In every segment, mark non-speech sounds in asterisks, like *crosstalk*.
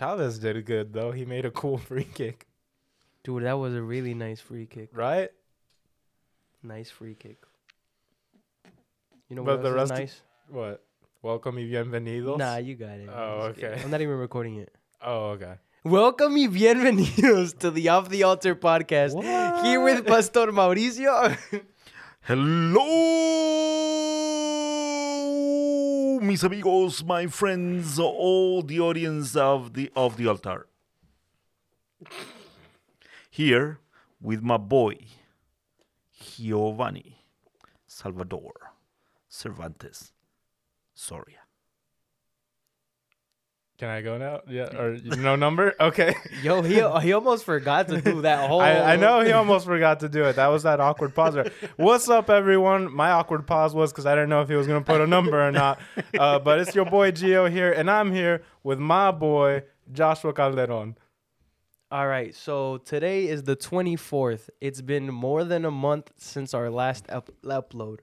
Chavez did good though. He made a cool *laughs* free kick, Dude, that was a really nice free kick. right? Nice free kick. You know But what the rest nice? What? Welcome y bienvenidos. Nah, you got it. Oh, I'm okay. I'm not even recording it. Oh, okay. Welcome y bienvenidos to the Off the Altar podcast. Here with Pastor Mauricio. *laughs* Hello, mis amigos, my friends, all the audience of the of the altar. Here with my boy Giovanni Salvador Cervantes Soria. Can I go now? Yeah, or no number? *laughs* Okay. Yo, he, he almost forgot to do that *laughs* whole. I, I know he almost forgot to do it. That was that awkward pause. There. *laughs* What's up, everyone? My awkward pause was because I didn't know if he was gonna put a number or not. Uh, but it's your boy Gio here, and I'm here with my boy Joshua Calderon. All right, so today is the 24th. It's been more than a month since our last up- upload.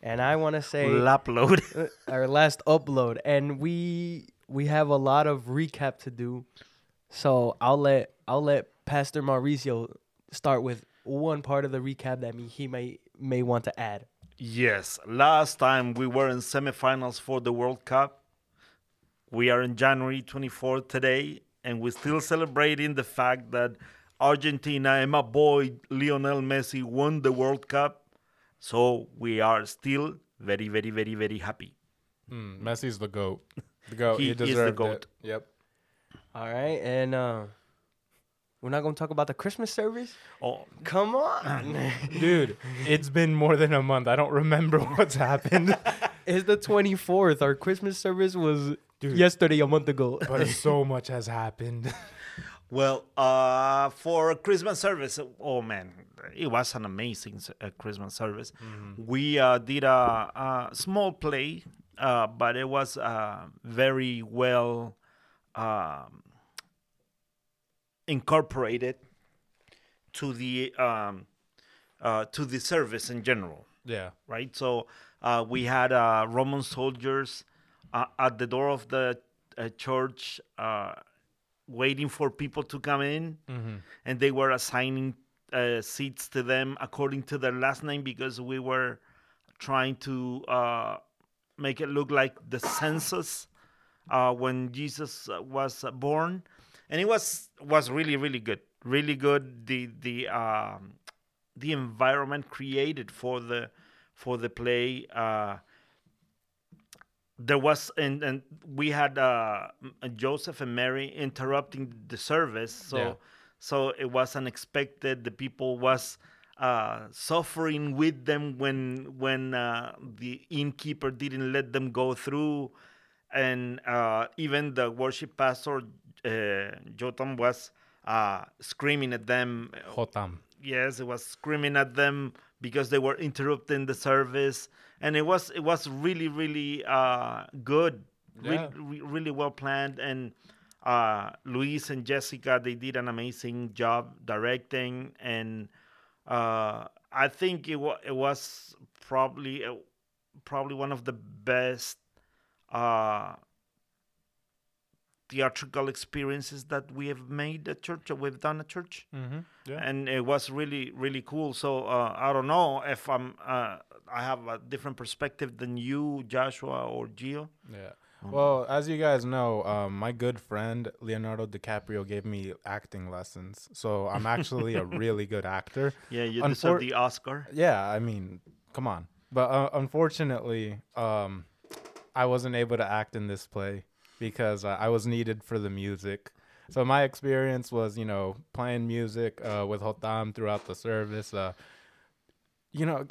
And I want to say Upload. our last upload and we we have a lot of recap to do. So, I'll let I'll let Pastor Mauricio start with one part of the recap that he may may want to add. Yes, last time we were in semifinals for the World Cup. We are in January 24th today, and we're still celebrating the fact that Argentina and my boy Lionel Messi won the World Cup. So we are still very, very, very, very happy. Mm, Messi's the goat. *laughs* The goat. He He, is the goat. it. Yep. All right, and uh we're not going to talk about the Christmas service? Oh, Come on. *laughs* Dude, it's been more than a month. I don't remember *laughs* what's happened. *laughs* it's the 24th. Our Christmas service was Dude. yesterday a month ago. but so much has happened. Well, uh, for Christmas service, oh man, it was an amazing uh, Christmas service. We uh, did a, a small play, uh, but it was uh, very well um, incorporated to the um, uh, to the service in general yeah. right? So uh, we had uh, Roman soldiers uh, at the door of the uh, church uh, waiting for people to come in, and they were assigning uh, seats to them according to their last name because we were trying to uh, make it look like the census uh, when Jesus uh, was uh, born, and it was was really really good, really good. The the um, the environment created for the for the play. Uh, there was and and we had uh, Joseph and Mary interrupting the service, so Yeah. so it was unexpected. The people was uh, suffering with them when when uh, the innkeeper didn't let them go through, and uh, even the worship pastor uh, Jotam was uh, screaming at them. Jotam. yes it was screaming at them because they were interrupting the service. And it was it was really really uh good. Yeah. re- really well planned. And uh luis and jessica they did an amazing job directing. And uh i think it, wa- it was probably uh, probably one of the best uh theatrical experiences that we have made at church or we've done at church Mm-hmm. Yeah. and it was really really cool so uh, i don't know if i'm uh, i have a different perspective than you joshua or gio Yeah. Well, as you guys know, um, my good friend Leonardo DiCaprio gave me acting lessons, so I'm actually a *laughs* really good actor. yeah you Unfor- deserve the oscar Yeah, I mean, come on. But uh, unfortunately, um, I wasn't able to act in this play because uh, I was needed for the music. So my experience was, you know, playing music uh, with Jotam throughout the service. Uh, you know,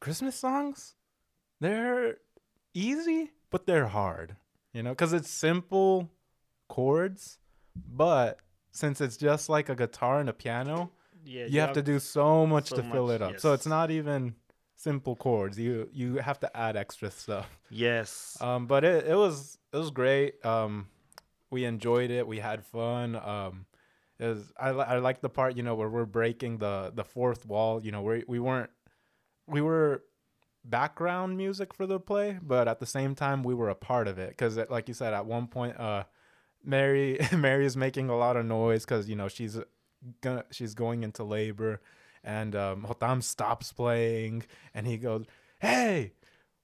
Christmas songs, they're easy, but they're hard. You know, because it's simple chords, but since it's just like a guitar and a piano, yeah you have to do so much so to fill much, it up. So it's not even simple chords. You you have to add extra stuff. yes Um, but it, it was it was great. Um, we enjoyed it. We had fun. Um, it was, I li- I like the part you know where we're breaking the the fourth wall. You know we we weren't we were background music for the play, but at the same time we were a part of it because like you said at one point uh Mary *laughs* Mary is making a lot of noise because you know she's gonna she's going into labor, and um, Jotam stops playing, and he goes, "Hey,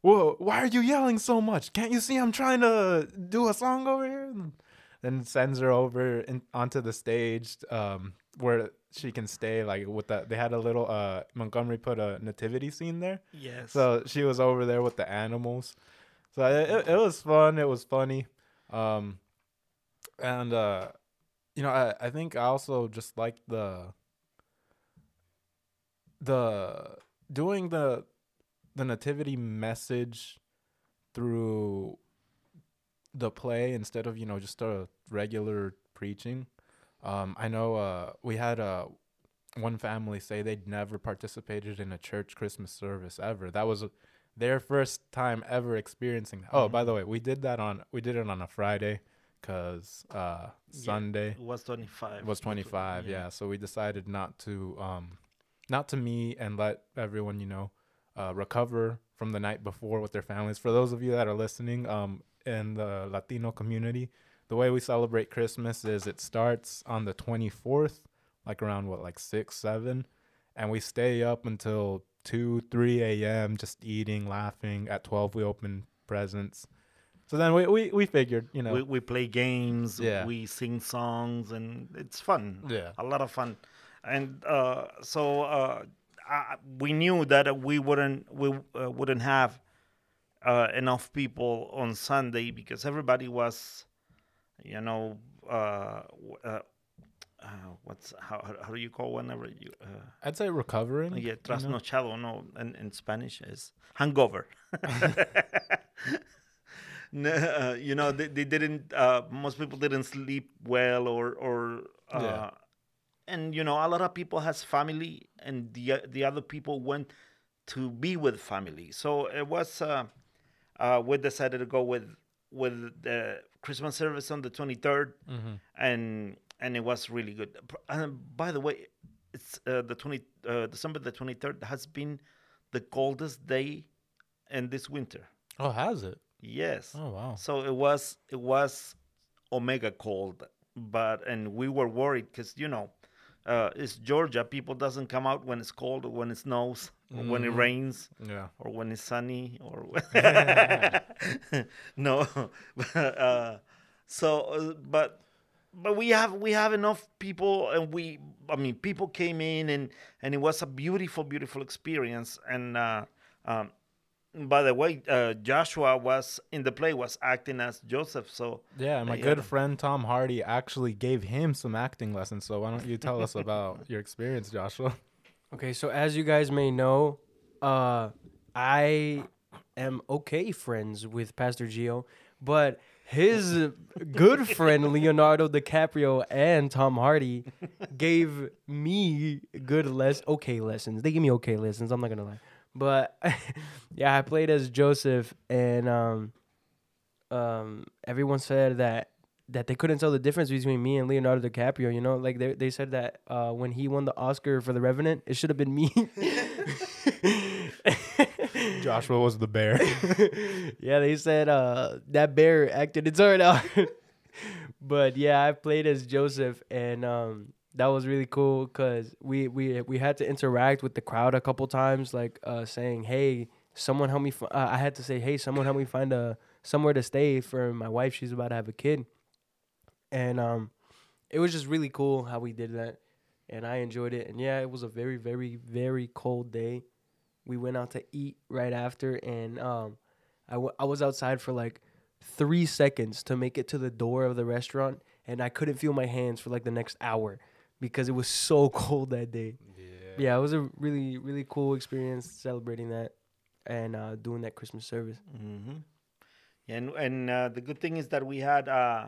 whoa, why are you yelling so much? Can't you see I'm trying to do a song over here?" And then sends her over in, onto the stage um, where she can stay. Like with that, they had a little uh, Montgomery put a nativity scene there. Yes. So she was over there with the animals. So it, it, it was fun. It was funny. Um, and, uh, you know, I, I think I also just like the, the, doing the, the nativity message through the play instead of, you know, just a regular preaching. Um, I know, uh, we had, uh, one family say they'd never participated in a church Christmas service ever. That was their first time ever experiencing that. Oh, by the way, we did that on we did it on a Friday cuz uh Sunday It was 25. was 25, yeah. So we decided not to um not to meet and let everyone, you know, uh recover from the night before with their families. For those of you that are listening um in the Latino community, the way we celebrate Christmas is it starts on the 24th like around what like six seven and we stay up until 2 3 a.m just eating laughing at 12 we open presents so then we we, we figured you know We, we play games, Yeah. we sing songs, and it's fun. Yeah. A lot of fun. And uh, so uh, I, we knew that we wouldn't we uh, wouldn't have uh, enough people on Sunday because everybody was, you know, uh, uh, uh, what's how, how- do you call whenever you uh, i'd say recovering yeah you know? no in, in Spanish is hangover. *laughs* no, uh, you know they, they didn't uh, most people didn't sleep well or or uh, Yeah. and you know a lot of people has family and the the other people went to be with family so it was uh, uh, we decided to go with with the Christmas service on the 23rd Mm-hmm. and and it was really good. And by the way it's uh, the 20 uh, December the 23rd has been the coldest day in this winter. Oh has it? Yes. Oh wow. So it was it was omega cold, but and we were worried because you know uh, it's Georgia. People doesn't come out when it's cold or when it snows or when it Mhm. rains yeah or when it's sunny or *laughs* *laughs* no. *laughs* uh, so uh, but but we have we have enough people and we I mean people came in and and it was a beautiful beautiful experience and. Uh, um, by the way, uh, Joshua was in the play was acting as Joseph. So yeah my Yeah. good friend tom hardy actually gave him some acting lessons so why don't you tell us about your experience joshua Okay, so as you guys may know, uh, I am okay friends with Pastor Gio, but his good friend Leonardo DiCaprio and Tom Hardy gave me good less okay lessons. They gave me okay lessons. I'm not gonna lie, but *laughs* yeah, I played as Joseph, and um, um, everyone said that that they couldn't tell the difference between me and Leonardo DiCaprio. You know, like they they said that uh, when he won the Oscar for The Revenant, it should have been me. *laughs* joshua was the bear *laughs* yeah, they said uh, that bear acted its heart out. *laughs* but yeah, I played as Joseph, and um, that was really cool because we we we had to interact with the crowd a couple times, like uh, saying, "Hey, someone help me." F-. Uh, I had to say, "Hey, someone help me find a somewhere to stay for my wife. She's about to have a kid," and um, it was just really cool how we did that, and I enjoyed it. And yeah, it was a very very very cold day. We went out to eat right after, and um, I, w- I was outside for like three seconds to make it to the door of the restaurant, and I couldn't feel my hands for like the next hour because it was so *laughs* cold that day. Yeah, yeah it was a really really cool experience celebrating that and uh, doing that Christmas service. hmm And and uh, the good thing is that we had uh,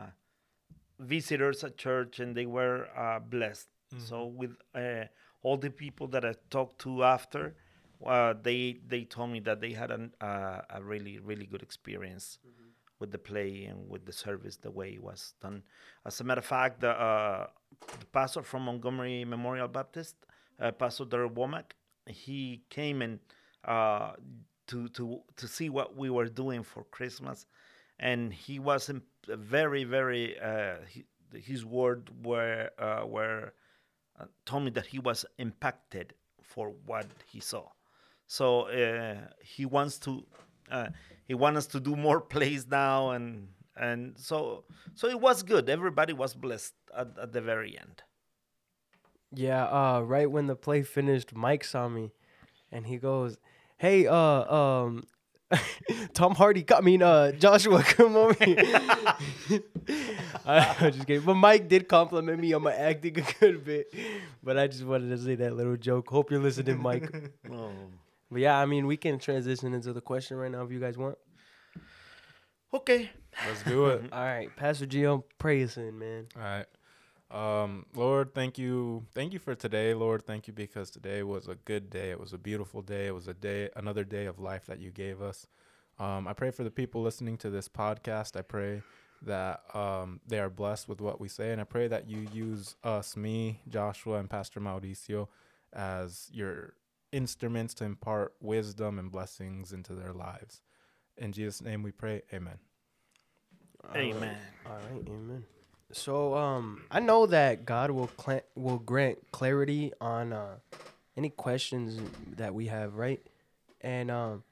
visitors at church, and they were uh, blessed. So with uh, all the people that I talked to after, uh, they they told me that they had an, uh, a really really good experience with the play and with the service, the way it was done. As a matter of fact, the, uh, the pastor from Montgomery Memorial Baptist, uh, Pastor Derek Womack, he came and uh, to to to see what we were doing for Christmas, and he was very, very. Uh, he, his word were uh, were uh, told me that he was impacted for what he saw. So uh, he wants to uh, he wants us to do more *laughs* plays now, and and so so it was good. Everybody was blessed at, at the very end. Yeah, uh, right when the play finished, Mike saw me, and he goes, "Hey, uh, um, *laughs* Tom Hardy, I mean, uh, Joshua, *laughs* come over here." I, I just kidding, but Mike did compliment me on my acting a good bit, but I just wanted to say that little joke. Hope you're listening, Mike. Oh. *laughs* But yeah, I mean, we can transition into the question right now if you guys want. Okay. Let's do it. All right, Pastor Gio, pray us in, man. All right. Um, Lord, thank you. Thank you for today, Lord. Thank you because today was a good day. It was a beautiful day. It was a day, another day of life that you gave us. Um, I pray for the people listening to this podcast. I pray that um, they are blessed with what we say. And I pray that you use us, me, Joshua, and Pastor Mauricio, as your instruments to impart wisdom and blessings into their lives. In Jesus' name we pray. Amen. Amen. All right, amen. So, um, I know that God will cla- will grant clarity on uh, any questions that we have, right? And um,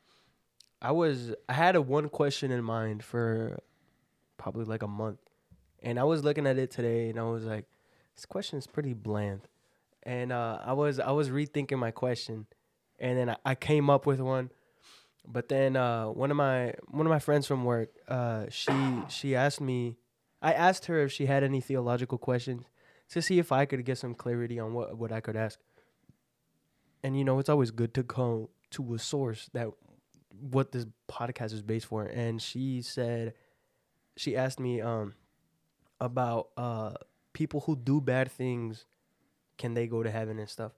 I was I had a one question in mind for probably like a month, and I was looking at it today, and I was like, this question is pretty bland, and uh, I was I was rethinking my question, and then I, I came up with one, but then uh, one of my one of my friends from work, uh, she she asked me, I asked her if she had any theological questions to see if I could get some clarity on what what I could ask. And you know, it's always good to go to a source that what this podcast is based for. And she said, she asked me um about uh people who do bad things, can they go to heaven and stuff.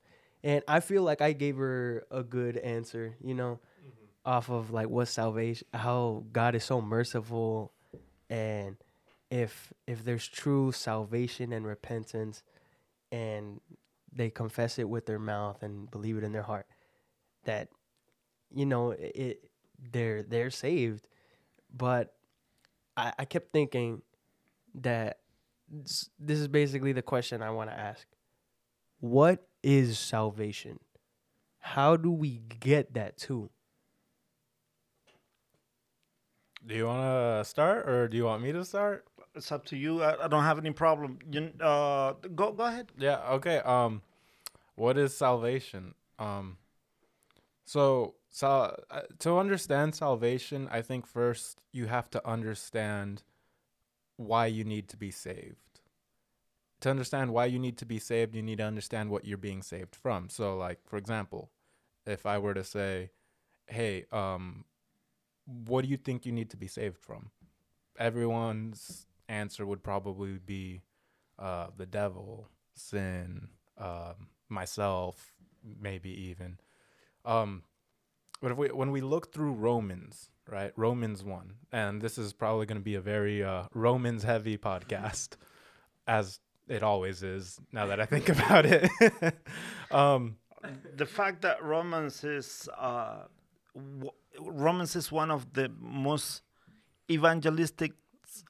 And I feel like I gave her a good answer, you know off of like what salvation how God is so merciful and if if there's true salvation and repentance and they confess it with their mouth and believe it in their heart that you know it, they're they're saved. But I, I kept thinking that this, this is basically the question I want to ask. What is salvation? How do we get that too Do you want to start or do you want me to start? It's up to you. I, I don't have any problem. You uh, go go ahead. Yeah, okay. Um what is salvation? Um so so uh, to understand salvation, I think first you have to understand why you need to be saved. To understand why you need to be saved, you need to understand what you're being saved from. So like for example, if I were to say, "Hey, um what do you think you need to be saved from?" Everyone's answer would probably be uh, the devil, sin, um, myself, maybe even. Um, but if we when we look through Romans, right? Romans one, and this is probably going to be a very uh, Romans heavy podcast, *laughs* as it always is. Now that I think *laughs* about it, *laughs* um, The fact that Romans is uh, w- Romans is one of the most evangelistic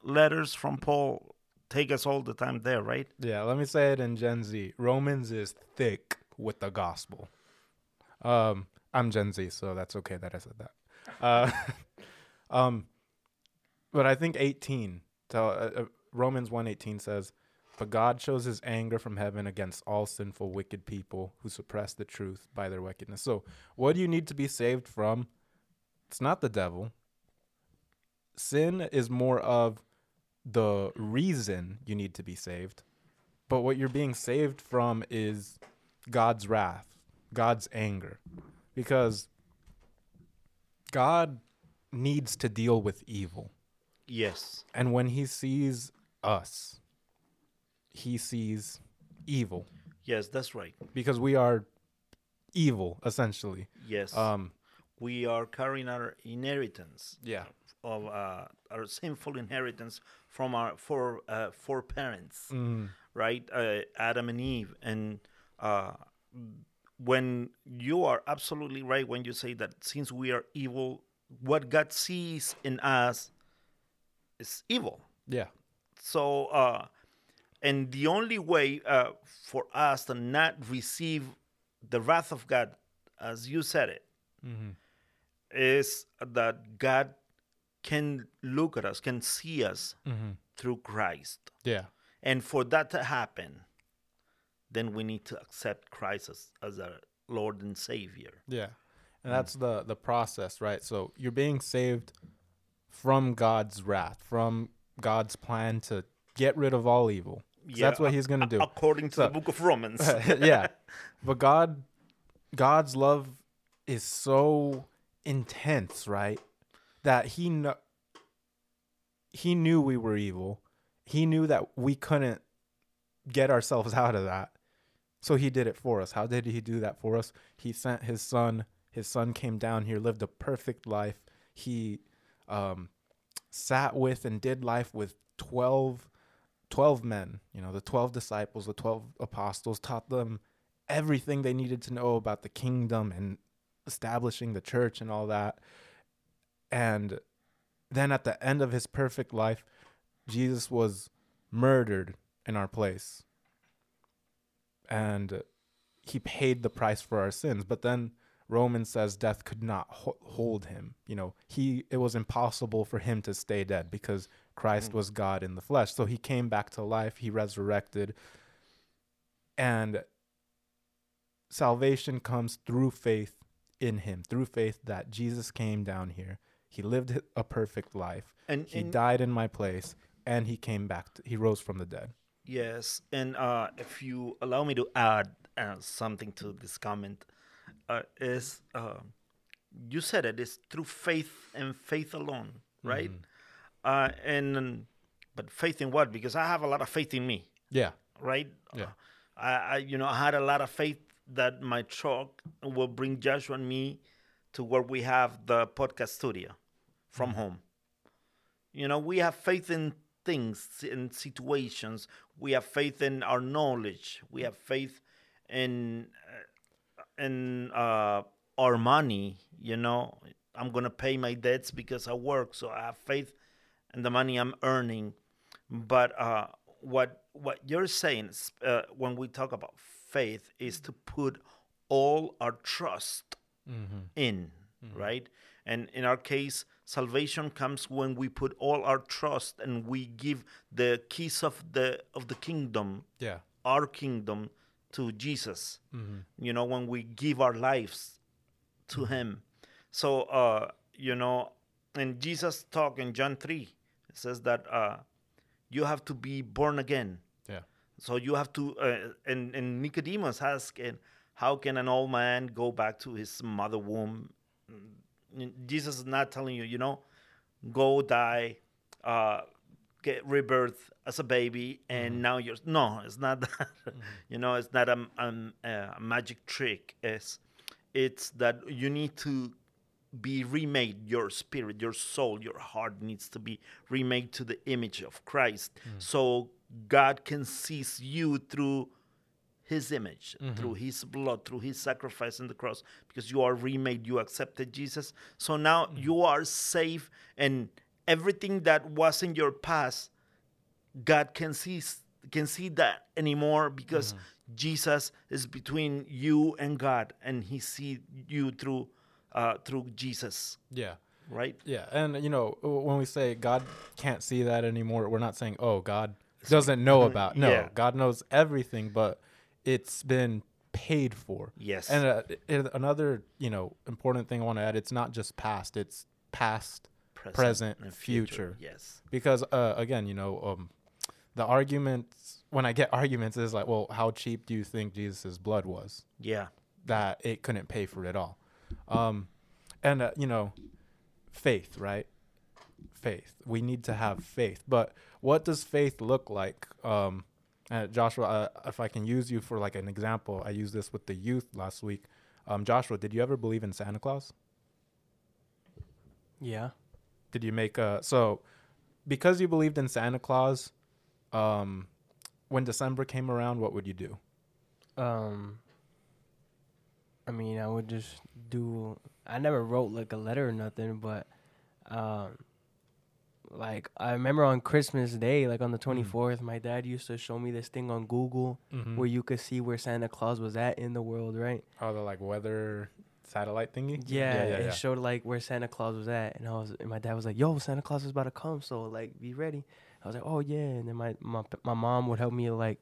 letters from Paul. Take us all the time there, right? yeah. Let me say it in Gen Z. Romans is thick with the gospel. Um, I'm Gen Z, so that's okay that I said that. Uh, *laughs* um, but I think 18. So uh, uh, Romans 1:18 says, "But God shows His anger from heaven against all sinful, wicked people who suppress the truth by their wickedness." So, what do you need to be saved from? It's not the devil. Sin is more of the reason you need to be saved, but what you're being saved from is God's wrath, God's anger, because God needs to deal with evil. Yes. And when he sees us, he sees evil Yes, that's right. because we are evil essentially. Yes. Um we are carrying our inheritance yeah. Of uh, our sinful inheritance from our four uh, four parents, Mm, right? Uh, Adam and Eve, and uh, when you are absolutely right when you say that since we are evil, what God sees in us is evil. Yeah. So, uh, and the only way uh, for us to not receive the wrath of God, as you said it, is that God can look at us, can see us mm-hmm. through Christ. Yeah. And for that to happen, then we need to accept Christ as, as our Lord and Savior. Yeah. And mm. that's the the process, right? So you're being saved from God's wrath, from God's plan to get rid of all evil. 'Cause that's what he's going to do. According to So- the book of Romans. *laughs* yeah. But God God's love is so intense, right? That he kno- he knew we were evil. He knew that we couldn't get ourselves out of that. So he did it for us. How did he do that for us? He sent his son. His son came down here, lived a perfect life. He um, sat with and did life with 12, 12 men, you know, the 12 disciples, the 12 apostles, taught them everything they needed to know about the kingdom and establishing the church and all that. And then at the end of his perfect life, Jesus was murdered in our place. And he paid the price for our sins. But then Romans says death could not ho- hold him. You know, he it was impossible for him to stay dead because Christ mm. was God in the flesh. So he came back to life, he resurrected. And salvation comes through faith in him, through faith that Jesus came down here. He lived a perfect life. And- he and- died in my place and he came back. To, he rose from the dead. Yes, and uh, if you allow me to add uh, something to this comment, uh, is uh, you said it is through faith and faith alone, right? Uh, and but faith in what? Because I have a lot of faith in me, Yeah. right? Yeah. I, I you know I had a lot of faith that my truck will bring Joshua and me to where we have the podcast studio from home. You know, we have faith in things, in situations. We have faith in our knowledge. We have faith in uh, in uh, our money. You know, I'm gonna pay my debts because I work, so I have faith in the money I'm earning. But uh, what what you're saying uh, when we talk about faith is to put all our trust in, right? And in our case, salvation comes when we put all our trust and we give the keys of the of the kingdom, Yeah. our kingdom, to Jesus. You know, when we give our lives to Him. So, uh, you know, and Jesus talk in John three, it says that uh, you have to be born again. Yeah. So you have to, uh, and, and Nicodemus and how can an old man go back to his mother womb? Mm, Jesus is not telling you, you know, go die, uh, get rebirth as a baby, and now you're. No, it's not *laughs* that. you know, it's not a, um, a magic trick. It's, it's that you need to be remade your spirit your soul your heart needs to be remade to the image of christ so god can seize you through his image mm-hmm. through his blood through his sacrifice on the cross because you are remade you accepted jesus so now mm-hmm. you are safe and everything that was in your past god can see can see that anymore because mm-hmm. jesus is between you and god and he see you through uh, through jesus Yeah. right Yeah, and you know when we say God can't see that anymore, we're not saying oh God doesn't know *laughs* about. No, Yeah. God knows everything, but it's been paid for. Yes. And uh, another you know important thing I want to add: it's not just past; it's past, present, and future. yes Because uh, again, you know, um, the arguments when I get *laughs* arguments is like, well, how cheap do you think Jesus' blood was? yeah that it couldn't pay for it all. Um, and uh, you know, faith, right? Faith. We need to have faith. But what does faith look like? Um, uh, Joshua, uh, if I can use you for like an example, I used this with the youth last week. Um, Joshua, did you ever believe in Santa Claus? Yeah. Did you make a so because you believed in Santa Claus? Um, when December came around, what would you do? Um. I mean, I would just do. I never wrote like a letter or nothing, but, um, like I remember on Christmas Day, like on the Mm. 24th, my dad used to show me this thing on Google Mhm. where you could see where Santa Claus was at in the world, right? Oh, the like weather satellite thingy. Yeah, yeah, yeah. it yeah. showed like where Santa Claus was at, and I was, and my dad was like, "Yo, Santa Claus is about to come, so like be ready." I was like, "Oh yeah," and then my my my mom would help me like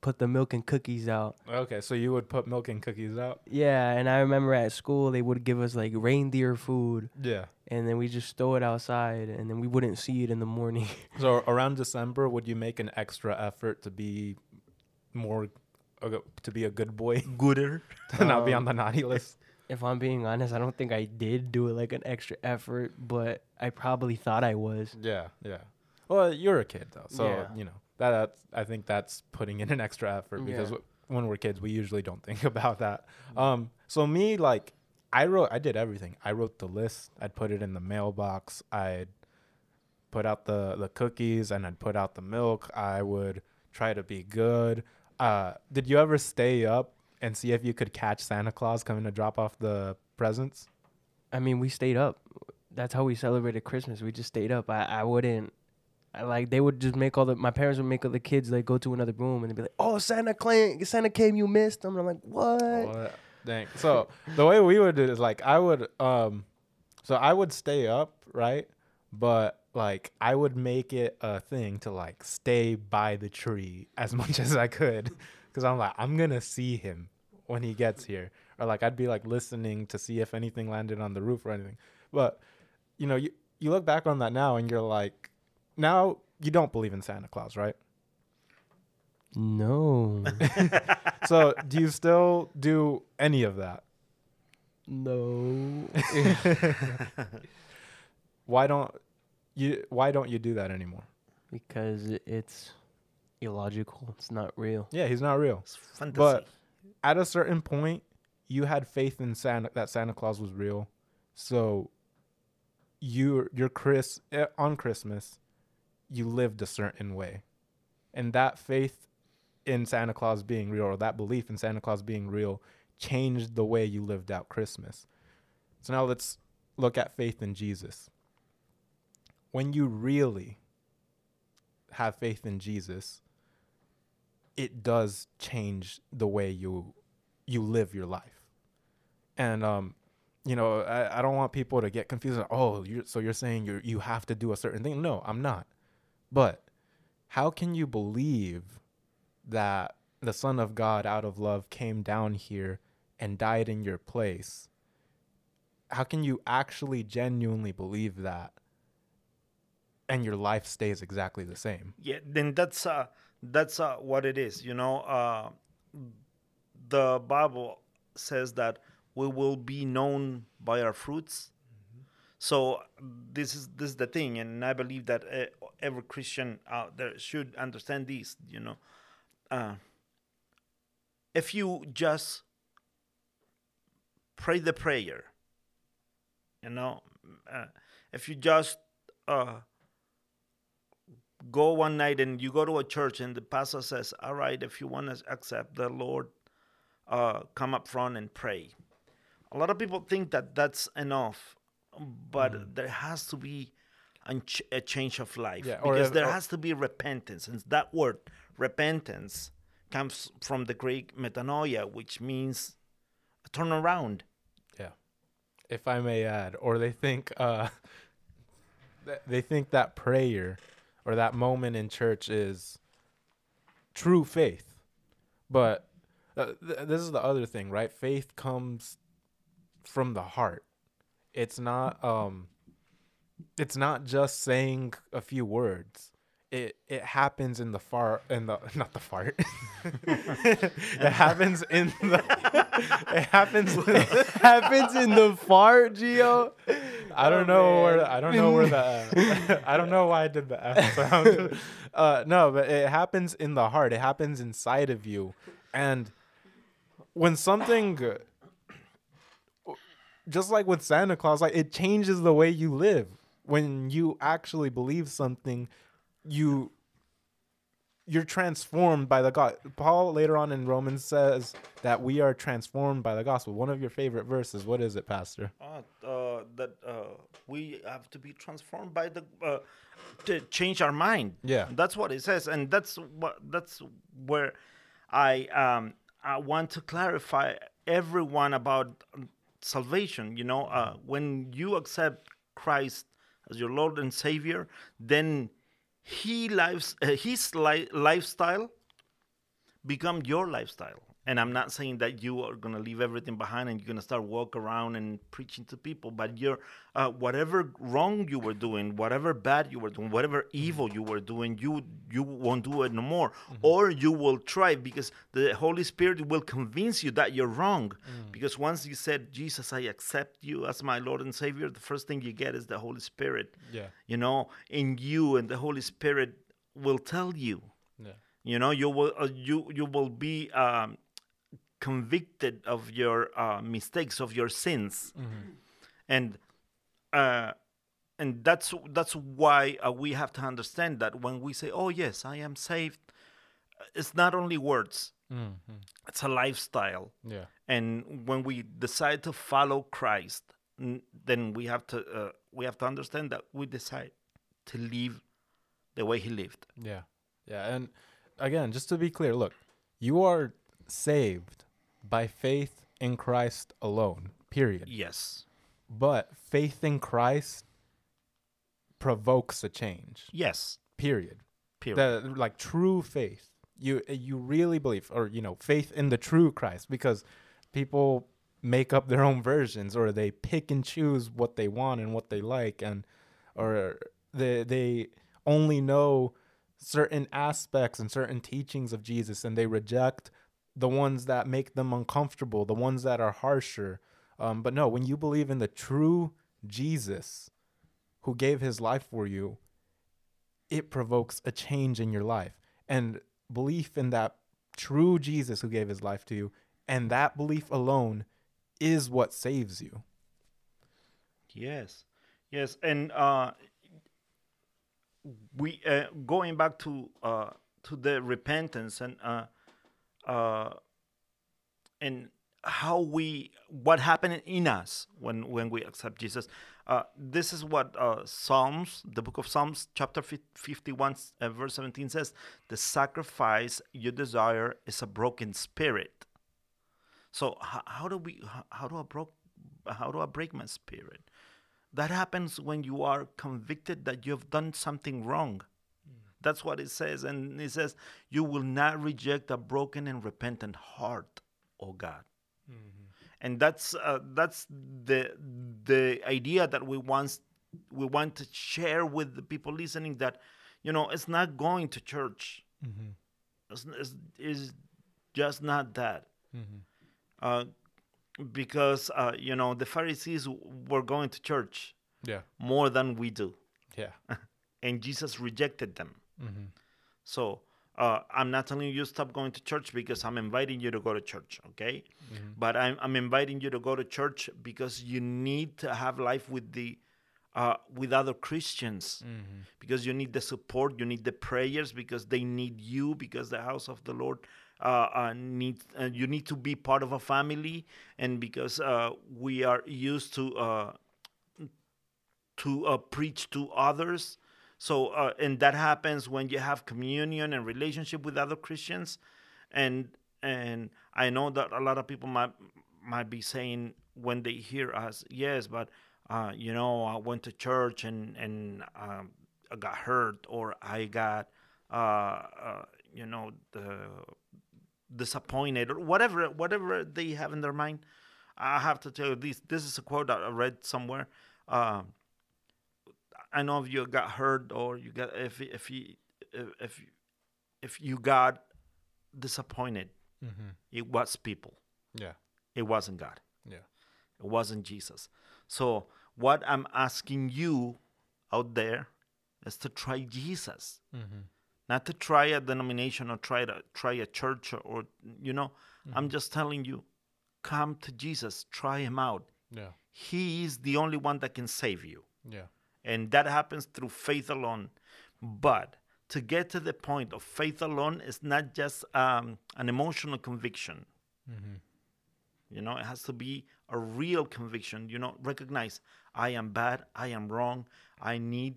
put the milk and cookies out. Okay, so you would put milk and cookies out. Yeah, and I remember at school they would give us like reindeer food, Yeah. and then we just throw it outside, and then we wouldn't see it in the morning. *laughs* So around December, would you make an extra effort to be more, uh, to be a good boy, *laughs* Gooder. to not be on Um, the naughty list? if I'm being honest, I don't think I did do it like an extra effort, but I probably thought I was. Yeah, yeah. Well, you're a kid though, so Yeah. you know that. That's, I think that's putting in an extra effort because Yeah. w- when we're kids, we usually don't *laughs* think about that. Um, so me, like, I wrote, I did everything. I wrote the list. I'd put it in the mailbox. I'd put out the the cookies and I'd put out the milk. I would try to be good. Uh, did you ever stay up and see if you could catch Santa Claus coming to drop off the presents? I mean, we stayed up. That's how we celebrated Christmas. We just stayed up. I, I wouldn't. I like they would just make all the my parents would make all the kids like go to another room and they'd be like, "Oh, Santa came, Santa came, you missed them." And I'm like, "What?" What? Dang. So the way we would do it is like I would um so I would stay up, right? But like I would make it a thing to like stay by the tree as *laughs* much as I could cuz I'm like I'm to see him when he gets here. Or like I'd be like listening to see if anything landed on the roof or anything. But you know, you you look back on that now and you're like now you don't believe in Santa Claus, right? No, *laughs* So do you still do any of that? no. *laughs* why don't you why don't you do that anymore because it's illogical. It's not real. yeah he's not real It's fantasy. but at a certain point you had faith in santa that santa claus was real so you your chris eh, on christmas you lived a certain way. And that faith in santa claus being real or that belief in santa claus being real changed the way you lived out christmas. So now let's look at faith in jesus. When you really have faith in jesus it does change the way you you live your life. And um you know i, I don't want people to get confused oh you're, so you're saying you you have to do a certain thing? No i'm not but how can you believe that the son of god out of love came down here and died in your place? How can you actually genuinely believe that and your life stays exactly the same? Yeah then that's uh that's uh what it is you know uh the bible says that we will be known by our fruits so this is this is the thing and i believe that uh, every christian out there should understand this you know uh if you just pray the prayer you know uh, if you just uh go one night and you go to a church and the pastor says, "All right, if you want to accept the Lord, uh, come up front and pray." A lot of people think that that's enough, but there has to be a, ch- a change of life Yeah, because there or- has to be repentance, and that word repentance comes from the Greek metanoia, which means turn around. Yeah, if I may add, or they think uh, *laughs* they think that prayer or that moment in church is true faith, but uh, th- this is the other thing, right? Faith comes from the heart. It's not um, it's not just saying a few words. It it happens in the far in the *laughs* not the fart. *laughs* it happens in the *laughs* it happens it Happens in the fart, Gio. I don't Oh, know where. I don't know where the I don't know why I did the F sound. uh, no, but it happens in the heart. It happens inside of you, and when something, just like with Santa Claus, like it changes the way you live. When you actually believe something, you you're transformed by the God. Paul later on in Romans says that we are transformed by the gospel. One of your favorite verses. What is it, Pastor? Uh, uh, that uh, we have to be transformed by the uh, to change our mind. Yeah. that's what it says, and that's what that's where I um I want to clarify everyone about salvation. You know, uh, when you accept Christ as your Lord and Savior, then He lives uh, His li- lifestyle become your lifestyle. And I'm not saying that you are gonna leave everything behind and you're gonna start walk around and preaching to people, but you're uh, whatever wrong you were doing, whatever bad you were doing, whatever evil you were doing, you you won't do it no more, or you will try because the Holy Spirit will convince you that you're wrong. Because once you said, Jesus, I accept you as my Lord and Savior, the first thing you get is the Holy Spirit. Yeah. You know, in you, and the Holy Spirit will tell you Yeah. you know you will uh, you you will be um, convicted of your uh, mistakes of your sins and uh, and that's that's why uh, we have to understand that when we say oh yes i am saved it's not only words it's a lifestyle Yeah. and when we decide to follow christ n- then we have to uh, we have to understand that we decide to live the way he lived Yeah. Yeah. And again, just to be clear, look, you are saved by faith in Christ alone, period. yes But faith in Christ provokes a change, yes period. period The, like true faith. You you really believe or you know, faith in the true Christ because people make up their own versions or they pick and choose what they want and what they like and or they they only know certain aspects and certain teachings of Jesus and they reject the ones that make them uncomfortable, the ones that are harsher. Um, but no, when you believe in the true Jesus who gave his life for you, it provokes a change in your life. And belief in that true Jesus who gave his life to you, and that belief alone is what saves you. Yes, yes, and uh, we uh, going back to uh, to the repentance and uh, uh, and how we what happened in us when when we accept Jesus. Uh, this is what uh, Psalms, the book of Psalms, chapter fifty-one, uh, verse seventeen says: "The sacrifice you desire is a broken spirit." So how, how do we how, how do I broke how do I break my spirit? That happens when you are convicted that you have done something wrong. That's what it says, and it says you will not reject a broken and repentant heart, O God. And that's uh, that's the the idea that we want we want to share with the people listening that you know it's not going to church. It's, it's, it's just not that uh, because uh, you know the Pharisees were going to church Yeah. more than we do, Yeah. *laughs* and Jesus rejected them. So uh, I'm not telling you stop going to church because I'm inviting you to go to church, okay? But I'm I'm inviting you to go to church because you need to have life with the uh, with other Christians because you need the support, you need the prayers because they need you because the house of the Lord uh, uh, needs uh, you need to be part of a family and because uh, we are used to uh, to uh, preach to others. So, uh, and that happens when you have communion and relationship with other Christians, and and I know that a lot of people might might be saying when they hear us, yes, but uh, you know, I went to church and and um, I got hurt, or I got uh, uh, you know the disappointed, or whatever whatever they have in their mind. I have to tell you this. This is a quote that I read somewhere. Um, I know if you got hurt or you got if if you if if, you got disappointed, mm-hmm. it was people. Yeah. It wasn't God. Yeah. It wasn't Jesus. So what I'm asking you out there is to try Jesus, mm-hmm. not to try a denomination or try to try a church or, or you know. I'm mm-hmm. just telling you, come to Jesus, try Him out. Yeah. He is the only one that can save you Yeah. And that happens through faith alone. But to get to the point of faith alone is not just um, an emotional conviction. You know, it has to be a real conviction. You know, recognize I am bad, I am wrong, I need,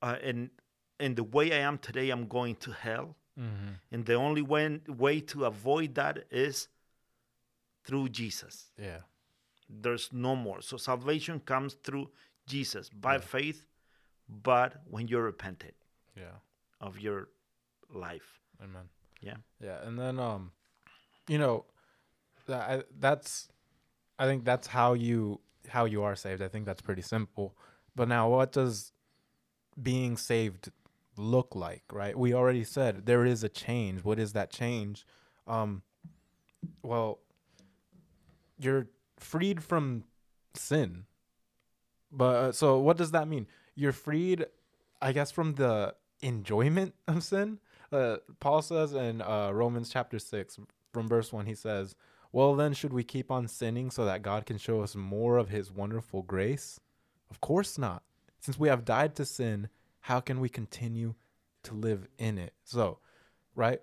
uh, and and the way I am today, I'm going to hell. Mm-hmm. And the only way, way to avoid that is through Jesus. Yeah. There's no more. So salvation comes through Jesus by Yeah. faith, but when you're repented Yeah. of your life. Amen. Yeah. Yeah, and then um, you know, that I, that's, I think that's how you how you are saved. I think that's pretty simple. But now, what does being saved look like? Right? We already said there is a change. What is that change? Um, well, you're freed from sin. But uh, so, what does that mean? You're freed, I guess, from the enjoyment *laughs* of sin uh, Paul says in uh, Romans chapter 6, from verse 1, he says, Well, then, should we keep on sinning so that God can show us more of his wonderful grace? Of course not. Since we have died to sin, how can we continue to live in it? So, right?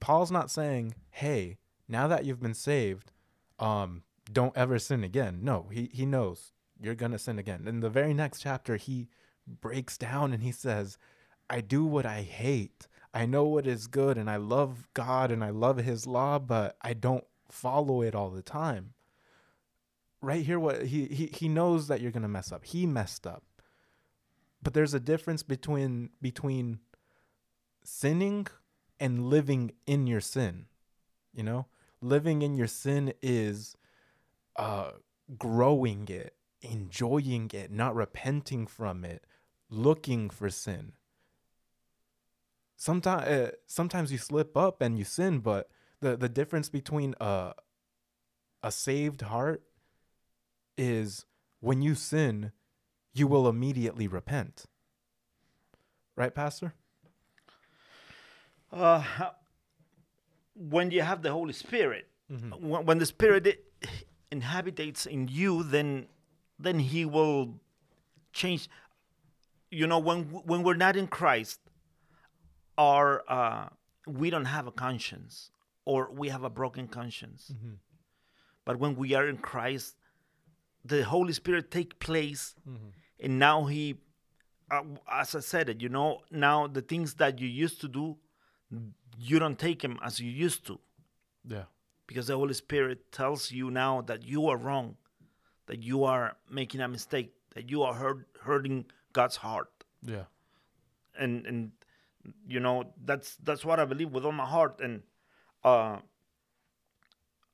Paul's not saying, Hey, now that you've been saved, um, don't ever sin again. No, he, he knows you're going to sin again. In the very next chapter, he breaks down and he says, I do what I hate. I know what is good and I love God and I love his law, but I don't follow it all the time. Right here what he he, he knows that you're going to mess up. He messed up. But there's a difference between between sinning and living in your sin. You know? Living in your sin is uh growing it, enjoying it, not repenting from it, looking for sin. Sometimes uh, sometimes you slip up and you sin but the the difference between a a saved heart is when you sin you will immediately repent. Right pastor? Uh, when you have the Holy Spirit, Mm-hmm. when, when the Spirit inhabitates in you, then then He will change. You know, when when we're not in Christ, our uh, we don't have a conscience, or we have a broken conscience. But when we are in Christ, the Holy Spirit take place, and now He, uh, as I said it, you know, now the things that you used to do, you don't take them as you used to. Yeah. Because the Holy Spirit tells you now that you are wrong, that you are making a mistake, that you are hurt, hurting God's heart, yeah. And and you know that's that's what I believe with all my heart, and uh,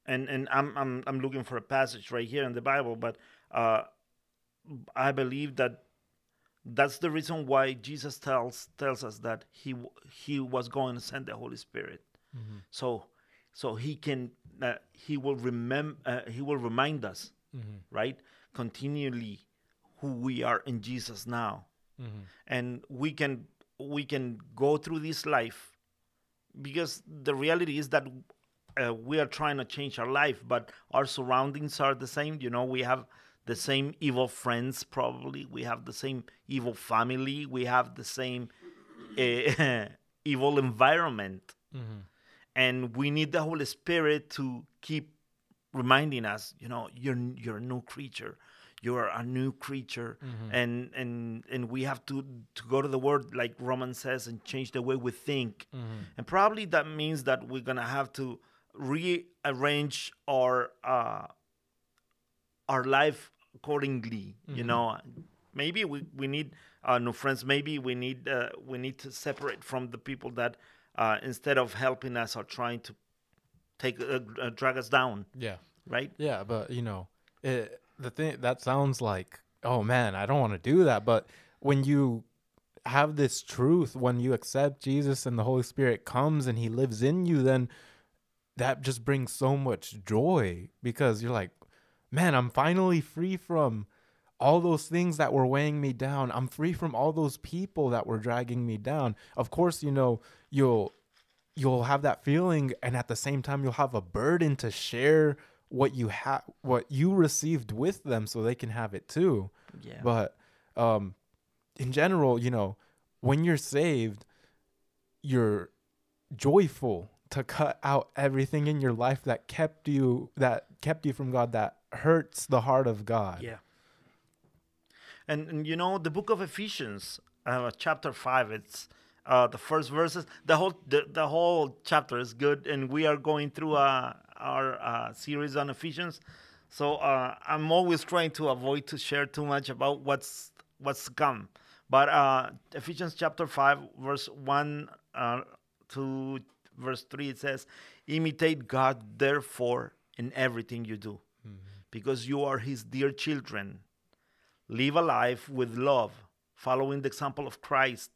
and and I'm I'm I'm looking for a passage right here in the Bible, but uh, I believe that that's the reason why Jesus tells tells us that he he was going to send the Holy Spirit, so so he can uh, he will remember uh, he will remind us right continually who we are in Jesus now, and we can we can go through this life because the reality is that uh, we are trying to change our life, but our surroundings are the same. You know, we have the same evil friends, probably. We have the same evil family. We have the same uh, *laughs* evil environment. And we need the Holy Spirit to keep reminding us, you know, you're you're a new creature. You're a new creature, and and and we have to to go to the Word, like Romans says, and change the way we think. And probably that means that we're gonna have to rearrange our uh, our life accordingly. You know, maybe we, we need uh, new friends. Maybe we need uh, we need to separate from the people that uh, instead of helping us are trying to take uh, uh, drag us down. yeah Right? Yeah, but you know, it, the thing that sounds like, oh man, I don't want to do that. But when you have this truth, when you accept Jesus and the Holy Spirit comes and He lives in you, then that just brings so much joy because you're like, man, I'm finally free from all those things that were weighing me down. I'm free from all those people that were dragging me down. Of course, you know, you'll you'll have that feeling and at the same time you'll have a burden to share what you have what you received with them so they can have it too Yeah. but um in general you know when you're saved you're joyful to cut out everything in your life that kept you that kept you from God that hurts the heart of God. Yeah. And, and you know the book of Ephesians, uh, chapter five. It's uh, the first verses. The whole the, the whole chapter is good, and we are going through uh, our uh, series on Ephesians. So uh, I'm always trying to avoid to share too much about what's what's to come. But uh, Ephesians chapter five, verse one uh, to verse three, it says, "Imitate God, therefore, in everything you do, because you are His dear children." live a life with love, following the example of Christ.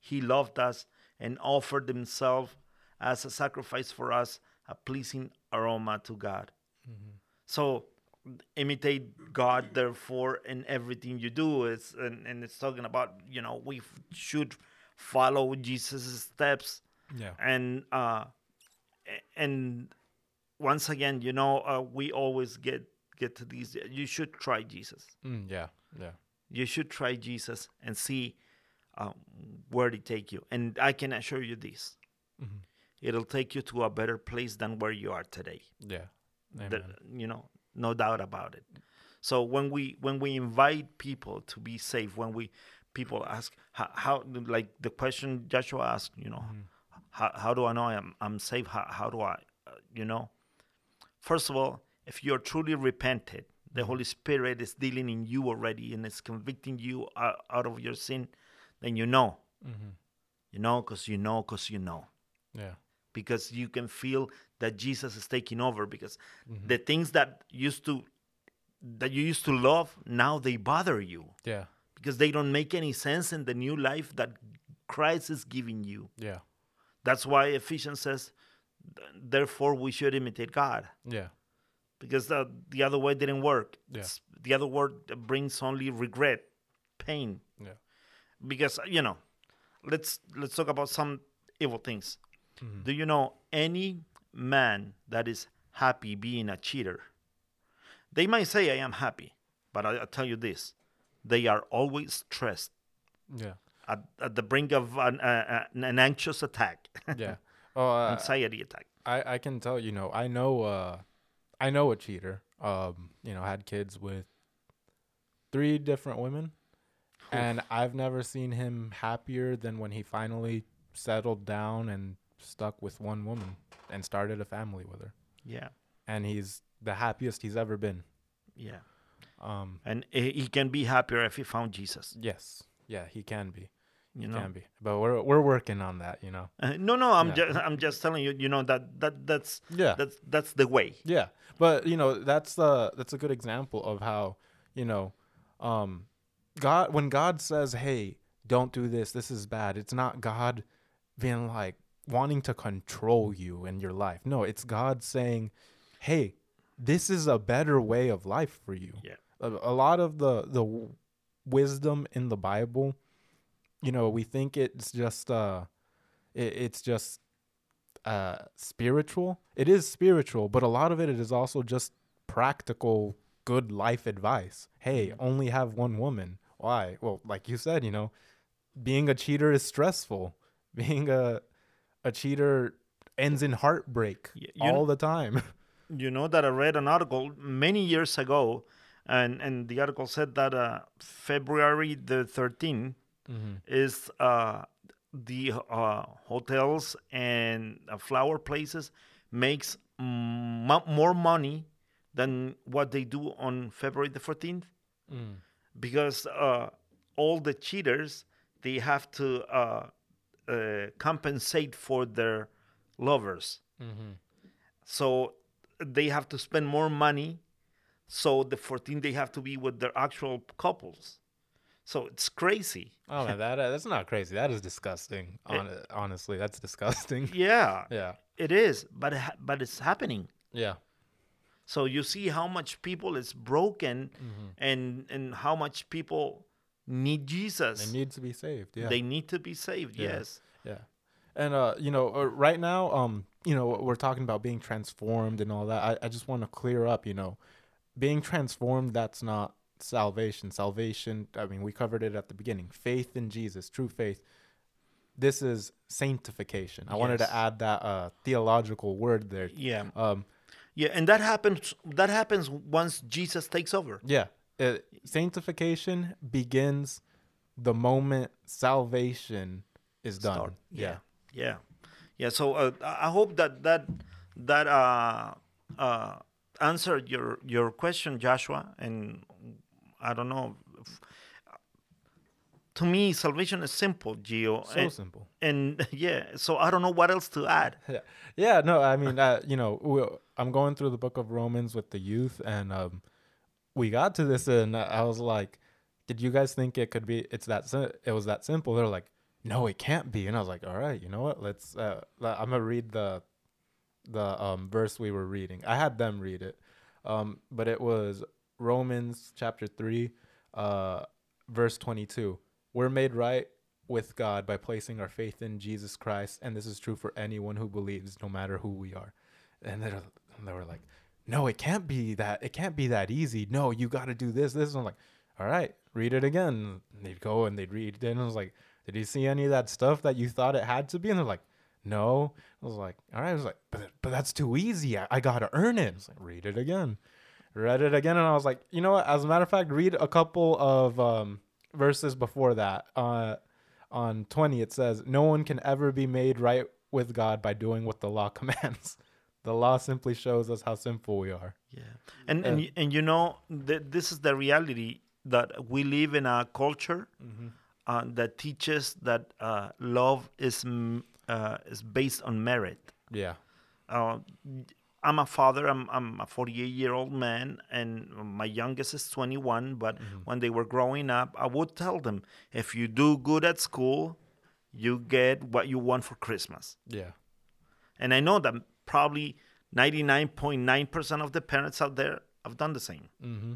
He loved us and offered himself as a sacrifice for us, a pleasing aroma to God. So imitate God, therefore, in everything you do. It's and, and it's talking about you know we f- should follow Jesus' steps Yeah. and uh and once again you know uh, we always get get to these you should try jesus Mm, yeah. Yeah. you should try Jesus and see um, where it take you. And I can assure you this: it'll take you to a better place than where you are today. Yeah. The- you know, no doubt about it. So when we when we invite people to be safe, when we people ask how, how like the question Joshua asked, you know, how, how do I know I'm I'm safe? How, how do I, uh, you know? First of all, if you're truly repented, the Holy Spirit is dealing in you already and is convicting you out, out of your sin, then you know. Mm-hmm. You know, because you know, because you know. Yeah. Because you can feel that Jesus is taking over. Because mm-hmm. the things that used to that you used to love now they bother you Yeah. because they don't make any sense in the new life that Christ is giving you. Yeah. That's why Ephesians says, therefore we should imitate God Yeah. because the, the other way didn't work. Yeah. It's- The other word brings only regret, pain. Because you know, let's let's talk about some evil things. Mm-hmm. Do you know any man that is happy being a cheater? They might say I am happy, but I, I tell you this: they are always stressed Yeah. at, at the brink of an, uh, an anxious attack, *laughs* Yeah. Oh, uh, anxiety attack. I I can tell you know I know uh I know a cheater. Um, you know, had kids with three different women, and I've never seen him happier than when he finally settled down and stuck with one woman and started a family with her. Yeah, And he's the happiest he's ever been. yeah. Um, And he can be happier if he found Jesus. yes, yeah, he can be. He You know. can be. But we're we're working on that. You know. Uh, no, no, I'm Yeah. just I'm just telling you. You know that that that's Yeah. that's that's the way. Yeah, but you know that's uh that's a good example of how you know, um, God when God says, "Hey, don't do this. This is bad." It's not God being like wanting to control you in your life. No, it's God saying, "Hey, this is a better way of life for you." Yeah. A, a lot of the the wisdom in the Bible, you know, we think it's just uh, it, it's just uh spiritual it is spiritual but a lot of it is also just practical good life advice hey only have one woman why? Well like you said you know being a cheater is stressful. *laughs* Being a a cheater ends in heartbreak you all the time. *laughs* You know that I read an article many years ago, and and the article said that uh, February the 13th is uh, the uh, hotels and uh, flower places makes m- more money than what they do on February the 14th because uh, all the cheaters they have to uh, uh, compensate for their lovers. So they have to spend more money. So the 14 they have to be with their actual couples. So it's crazy. Oh man that that's not crazy. That is disgusting Hon- honestly. That's disgusting. Yeah. *laughs* Yeah. It is but it ha- but it's happening. Yeah so you see how much people is broken and and how much people need jesus they need to be saved yeah they need to be saved Yeah. yes Yeah. And uh, you know, uh, right now, um, you know, we're talking about being transformed and all that. I, I just want to clear up, you know, being transformed that's not salvation. Salvation, I mean, we covered it at the beginning. Faith in Jesus, true faith. this is sanctification. I wanted to add that uh, theological word there. Yeah. Um, Yeah, and that happens. That happens once Jesus takes over. yeah. It, sanctification begins the moment salvation is done. Start. Yeah. yeah, yeah. So uh, I I hope that that that uh, uh, answered your your question, Joshua. And I don't know. To me, salvation is simple, Gio. So and, simple. and *laughs* yeah, so I don't know what else to add. *laughs* Yeah, yeah. No, I mean, uh, you know, I'm going through the book of Romans with the youth, and um, we got to this, and I was like, "Did you guys think it could be? It's that sim- it was that simple?" They're like, "No, it can't be." And I was like, "All right, you know what? Let's. Uh, I'm gonna read the the um, verse we were reading. I had them read it, um, but it was Romans chapter three, uh, verse twenty-two. We're made right with God by placing our faith in Jesus Christ, and this is true for anyone who believes, no matter who we are. And they they were like, "No, it can't be that. It can't be that easy. No, you got to do this, this." And I'm like, "All right, read it again." And they'd go and they'd read and I was like, "Did you see any of that stuff that you thought it had to be?" And they're like, "No." I was like, "All right." I was like, "But but that's too easy. I, I got to earn it." I was like, "Read it again." Read it again, and I was like, "You know what? As a matter of fact, read a couple of um, verses before that. Uh, on 20 it says no one can ever be made right with god by doing what the law *laughs* commands the law simply shows us how sinful we are Yeah, and and y- and you know th- this is the reality that we live in a culture uh, that teaches that uh, love is m- uh, is based on merit. yeah Uh, I'm a father. I'm I'm a 48 year old man, and my youngest is 21. But when they were growing up, I would tell them, if you do good at school, you get what you want for Christmas. yeah And I know that probably 99.9% of the parents out there have done the same. mm-hmm.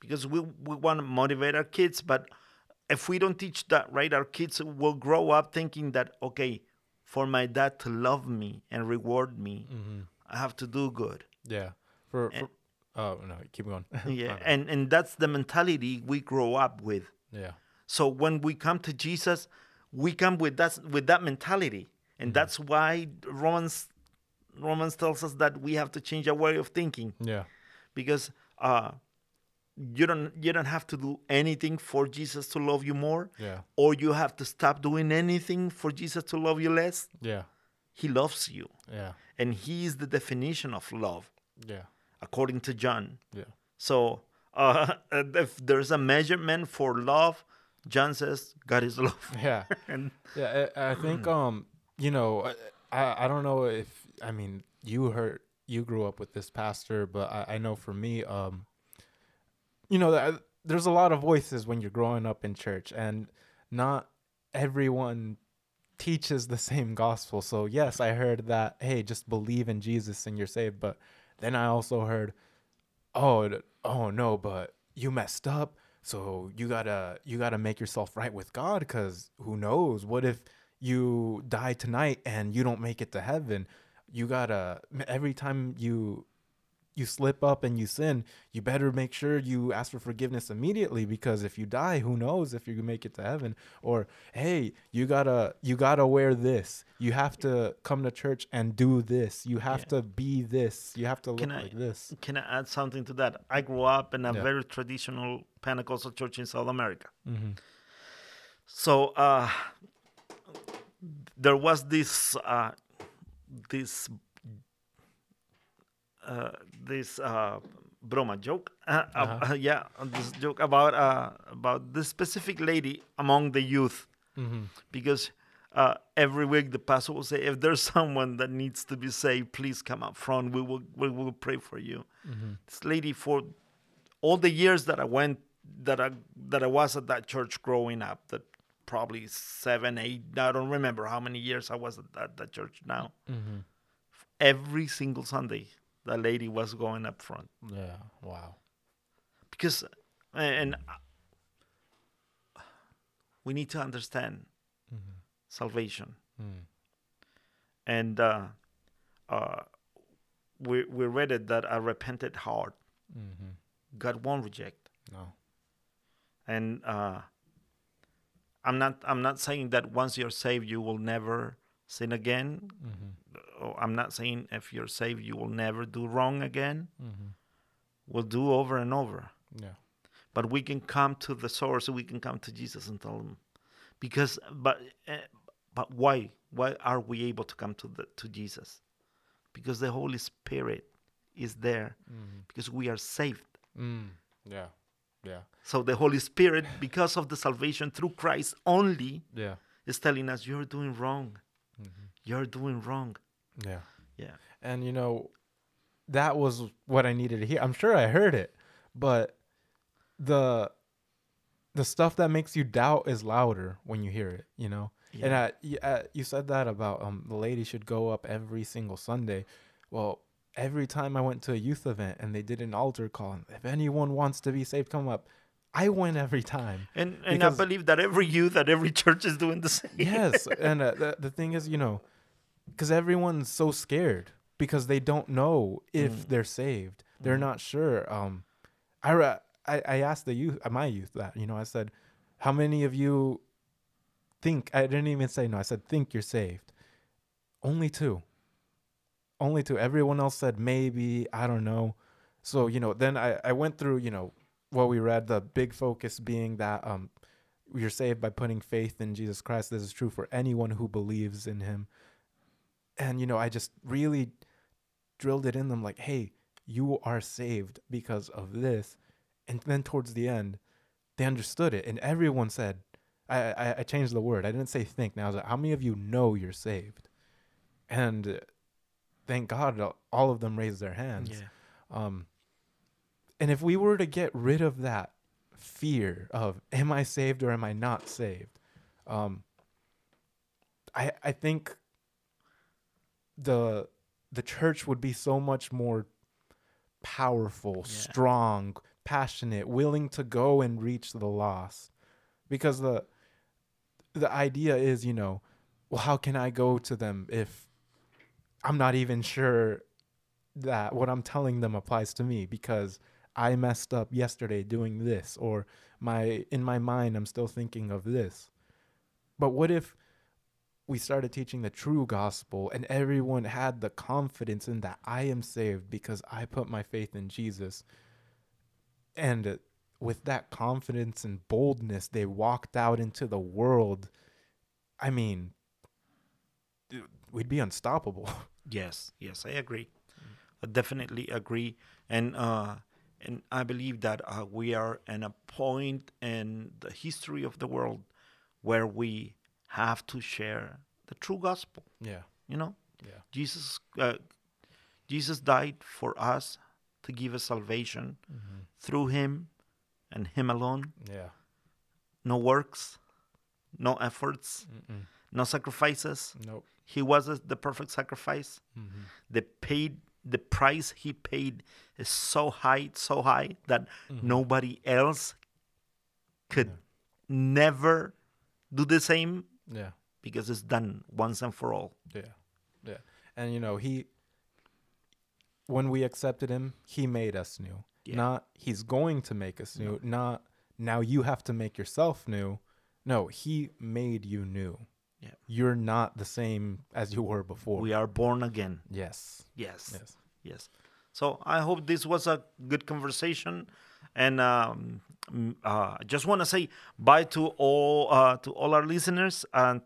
Because we, we want to motivate our kids, but if we don't teach that right, our kids will grow up thinking that, okay, for my dad to love me and reward me, I have to do good. yeah. For, for oh no keep going. *laughs* Yeah. And, and that's the mentality we grow up with. yeah. So when we come to Jesus, we come with that with that mentality, and that's why Romans Romans tells us that we have to change our way of thinking. Yeah. Because uh, you don't you don't have to do anything for Jesus to love you more, yeah. Or you have to stop doing anything for Jesus to love you less. yeah. He loves you, yeah and He is the definition of love, yeah according to John. yeah So *laughs* uh, if there's a measurement for love, John says God is love. *laughs* yeah *laughs* and Yeah, I, I think *clears throat* um, you know, I I don't know if I mean you heard you grew up with this pastor, but I, I know for me, um, you know, that there's a lot of voices when you're growing up in church, and not everyone teaches the same gospel. So yes, I heard that hey, just believe in Jesus and you're saved, but then I also heard, oh, oh no, but you messed up, so you gotta you gotta make yourself right with God, because who knows? What if you die tonight and you don't make it to heaven? You gotta every time you you slip up and you sin, you better make sure you ask for forgiveness immediately because if you die, who knows if you make it to heaven? Or hey, you gotta you gotta wear this. You have to come to church and do this. You have Yeah. to be this. You have to look I- like this. can I add something to that? I grew up in a Yeah. very traditional Pentecostal church in South America. hmm So uh, there was this uh, this uh, this uh, broma joke, uh, uh, Uh-huh. yeah, this joke about uh, about this specific lady among the youth, hmm because uh, every week the pastor will say, if there's someone that needs to be saved, please come up front. We will we will pray for you. This lady for all the years that I went that I that I was at that church growing up, that probably seven, eight, I don't remember how many years I was at that, that church now. hmm Every single Sunday, that lady was going up front Yeah. Wow. because, and we need to understand salvation, Mm. and uh, uh, we we read it that a repentant heart hmm God won't reject. No. and uh, I'm not I'm not saying that once you're saved you will never sin again. Or I'm not saying if you're saved you will never do wrong again. We'll do over and over. Yeah. But we can come to the source. We can come to Jesus and tell him, because but uh, but why why are we able to come to the to Jesus? Because the Holy Spirit is there. Because we are saved. Mm. Yeah. Yeah. So the Holy Spirit, because of the salvation through Christ only, Yeah. is telling us you're doing wrong. You're doing wrong. Yeah. Yeah. And you know, that was what I needed to hear. I'm sure I heard it, but the the stuff that makes you doubt is louder when you hear it, you know. And Yeah. uh, y- uh, you said that about um the lady should go up every single Sunday. Well, every time I went to a youth event and they did an altar call, and if anyone wants to be saved, come up. I went every time. And and I believe that every youth at every *laughs* church is doing the same. yes *laughs* and uh, the, the thing is you know because everyone's so scared because they don't know if they're saved. They're not sure um I, I i asked the youth uh, my youth that you know i said how many of you think i didn't even say no i said think you're saved? Only two. Only two. Everyone else said maybe i don't know. So you know then i i went through you know what we read the big focus being that um you're saved by putting faith in Jesus Christ. This is true for anyone who believes in him. And you know, I just really drilled it in them like, hey, you are saved because of this. And then towards the end, they understood it. And everyone said, I, I, I changed the word. I didn't say think. Now I was like, how many of you know you're saved? And thank God all of them raised their hands. Yeah. Um, and if we were to get rid of that fear of am I saved or am I not saved, um, I I think the the church would be so much more powerful, Yeah. strong, passionate, willing to go and reach the lost, because the the idea is, you know, well, how can I go to them if I'm not even sure that what I'm telling them applies to me because I messed up yesterday doing this or my in my mind I'm still thinking of this. But what if we started teaching the true gospel and everyone had the confidence in that I am saved because I put my faith in Jesus. And with that confidence and boldness they walked out into the world. I mean, we'd be unstoppable. *laughs* Yes, yes, I agree. I definitely agree, and uh, and I believe that uh, we are in a point in the history of the world where we have to share the true gospel. yeah. You know, Yeah. Jesus, uh, Jesus died for us to give us salvation through Him and Him alone. Yeah. No works, no efforts, Mm-mm. no sacrifices. Nope. He was the- the perfect sacrifice. Mm-hmm. the paid the price he paid is so high so high that nobody else could never do the same Yeah. because it's done once and for all Yeah. Yeah. And you know, he when we accepted him, he made us new. Yeah. Not he's going to make us new. Not now you have to make yourself new. No, he made you new. Yeah. You're not the same as you were before. we are born again yes. yes Yes. yes so i hope this was a good conversation and um, uh, I just want to say bye to all uh, to all our listeners and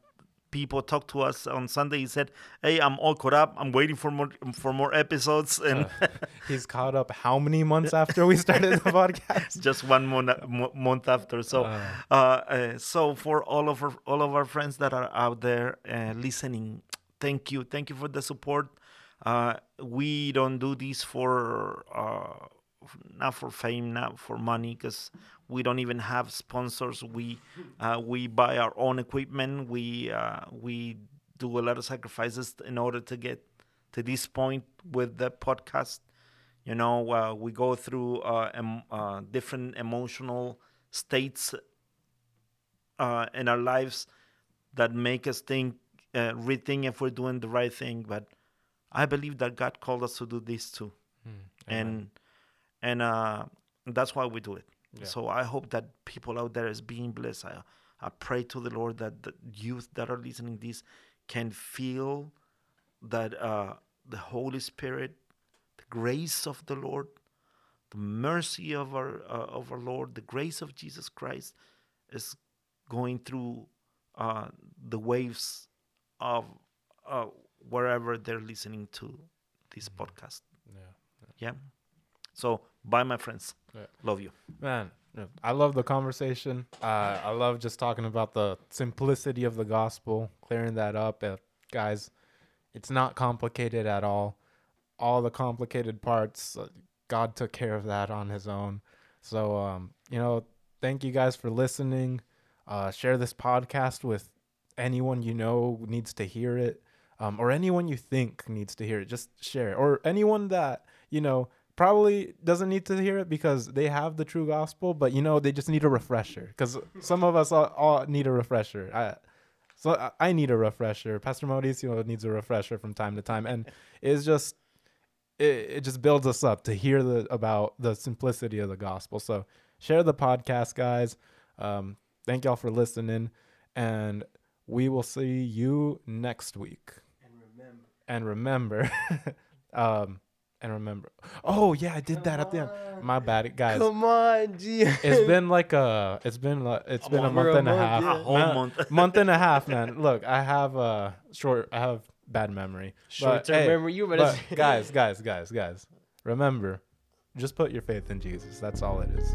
people talked to us on Sunday. He said, "Hey, I'm all caught up. I'm waiting for more for more episodes." And *laughs* He's caught up how many *laughs* months after we started the podcast? *laughs* just one month, mo- month after. So, uh, uh, so for all of our all of our friends that are out there uh, listening, thank you, thank you for the support. Uh, we don't do this for uh, not for fame, not for money, because we don't even have sponsors. We uh, we buy our own equipment. We uh, we do a lot of sacrifices in order to get to this point with the podcast. You know, uh, we go through uh, em- uh, different emotional states uh, in our lives that make us think, uh, rethink if we're doing the right thing. But I believe that God called us to do this too, and and uh, that's why we do it. Yeah. So I hope that people out there is being blessed. I, I pray to the Lord that the youth that are listening this can feel that uh, the Holy Spirit, the grace of the Lord, the mercy of our uh, of our Lord, the grace of Jesus Christ is going through uh, the waves of uh, wherever they're listening to this podcast. Yeah. Yeah. So, bye, my friends. Yeah. Love you. Man, I love the conversation. Uh, I love just talking about the simplicity of the gospel, clearing that up. Uh, guys, it's not complicated at all. All the complicated parts, uh, God took care of that on His own. So, um, you know, thank you guys for listening. Uh, share this podcast with anyone you know needs to hear it, um, or anyone you think needs to hear it. Just share it, or anyone that you know probably doesn't need to hear it because they have the true gospel, but you know they just need a refresher. Because some of us all, all need a refresher. I, so I- I need a refresher. Pastor Mauricio needs a refresher from time to time, and it's just it, it just builds us up to hear the about the simplicity of the gospel. So share the podcast, guys. Um, thank y'all for listening, and we will see you next week. And remember, *laughs* um, and remember. Oh yeah, I did that at the end. My bad, guys. Come on, G. It's been like a, it's been like, it's been a month. month and a A month, half. yeah. A whole Man, month. *laughs* month and a half, man. Look, I have a short, I have bad memory. Short term hey, memory. You better. But guys, guys, guys, guys, remember, just put your faith in Jesus. That's all it is.